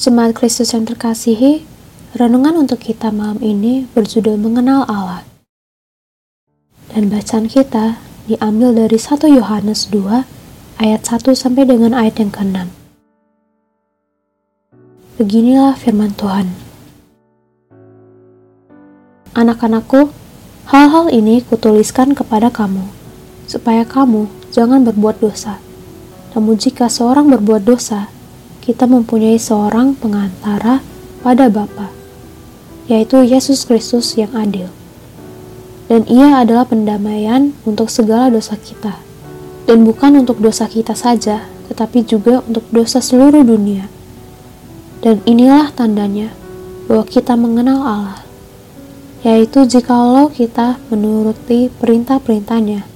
Jemaat Kristus yang terkasihi, renungan untuk kita malam ini berjudul Mengenal Allah. Dan bacaan kita diambil dari 1 Yohanes 2 ayat 1 sampai dengan ayat yang ke-6. Beginilah firman Tuhan. Anak-anakku, hal-hal ini kutuliskan kepada kamu, supaya kamu jangan berbuat dosa. Namun jika seorang berbuat dosa, kita mempunyai seorang pengantara pada Bapa, yaitu Yesus Kristus yang adil. Dan ia adalah pendamaian untuk segala dosa kita. Dan bukan untuk dosa kita saja, tetapi juga untuk dosa seluruh dunia. Dan inilah tandanya bahwa kita mengenal Allah, yaitu jikalau kita menuruti perintah-perintahnya.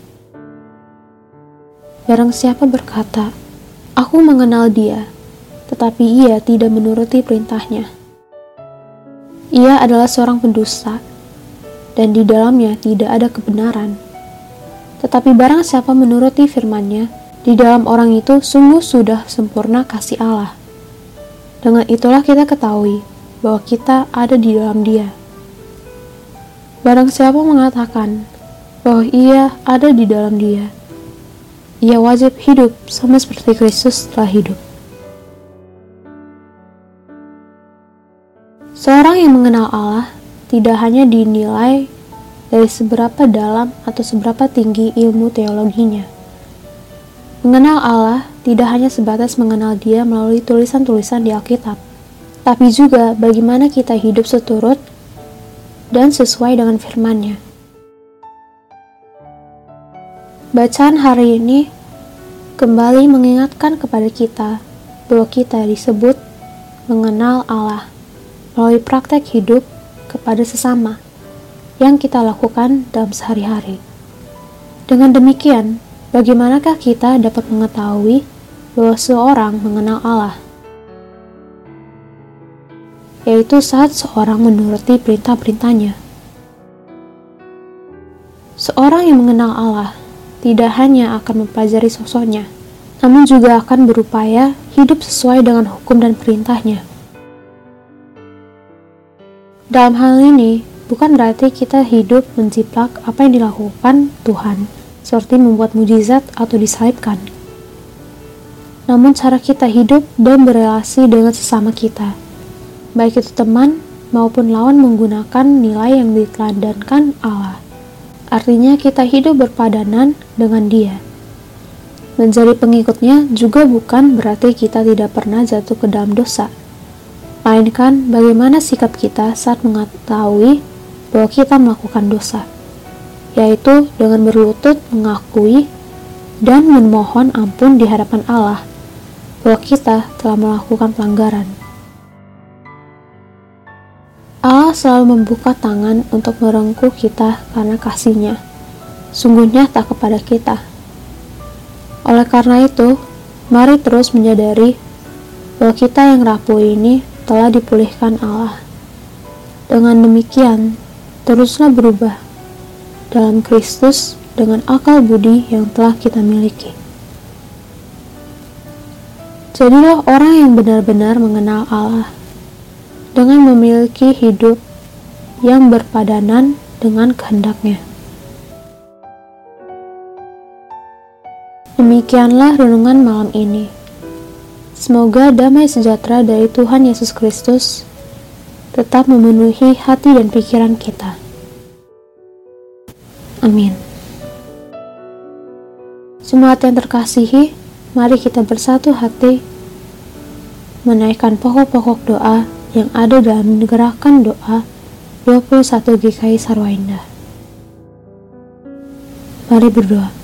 Barang siapa berkata, Aku mengenal dia, tetapi ia tidak menuruti perintahnya. Ia adalah seorang pendusta, dan di dalamnya tidak ada kebenaran. Tetapi barang siapa menuruti firman-Nya, di dalam orang itu sungguh sudah sempurna kasih Allah. Dengan itulah kita ketahui bahwa kita ada di dalam Dia. Barang siapa mengatakan bahwa ia ada di dalam Dia, ia wajib hidup sama seperti Kristus telah hidup. Seorang yang mengenal Allah tidak hanya dinilai dari seberapa dalam atau seberapa tinggi ilmu teologinya. Mengenal Allah tidak hanya sebatas mengenal Dia melalui tulisan-tulisan di Alkitab, tapi juga bagaimana kita hidup seturut dan sesuai dengan firman-Nya. Bacaan hari ini kembali mengingatkan kepada kita bahwa kita disebut mengenal Allah melalui praktek hidup kepada sesama yang kita lakukan dalam sehari-hari. Dengan demikian, bagaimanakah kita dapat mengetahui bahwa seorang mengenal Allah? Yaitu saat seorang menuruti perintah-perintahnya. Seorang yang mengenal Allah tidak hanya akan mempelajari sosoknya, namun juga akan berupaya hidup sesuai dengan hukum dan perintahnya. Dalam hal ini, bukan berarti kita hidup menjiplak apa yang dilakukan Tuhan, seperti membuat mujizat atau disalibkan. Namun cara kita hidup dan berelasi dengan sesama kita, baik itu teman maupun lawan menggunakan nilai yang diteladankan Allah. Artinya kita hidup berpadanan dengan dia. Menjadi pengikutnya juga bukan berarti kita tidak pernah jatuh ke dalam dosa, melainkan bagaimana sikap kita saat mengetahui bahwa kita melakukan dosa, yaitu dengan berlutut mengakui dan memohon ampun di hadapan Allah bahwa kita telah melakukan pelanggaran. Allah selalu membuka tangan untuk merengkuh kita karena kasihnya, sungguh nyata kepada kita. Oleh karena itu, mari terus menyadari bahwa kita yang rapuh ini telah dipulihkan Allah. Dengan demikian, teruslah berubah dalam Kristus dengan akal budi yang telah kita miliki. Jadilah orang yang benar-benar mengenal Allah dengan memiliki hidup yang berpadanan dengan kehendaknya. Demikianlah renungan malam ini. Semoga damai sejahtera dari Tuhan Yesus Kristus tetap memenuhi hati dan pikiran kita. Amin. Jemaat yang terkasihi, mari kita bersatu hati menaikkan pokok-pokok doa yang ada dalam gerakan doa 21 GKI Sarwainda. Mari berdoa.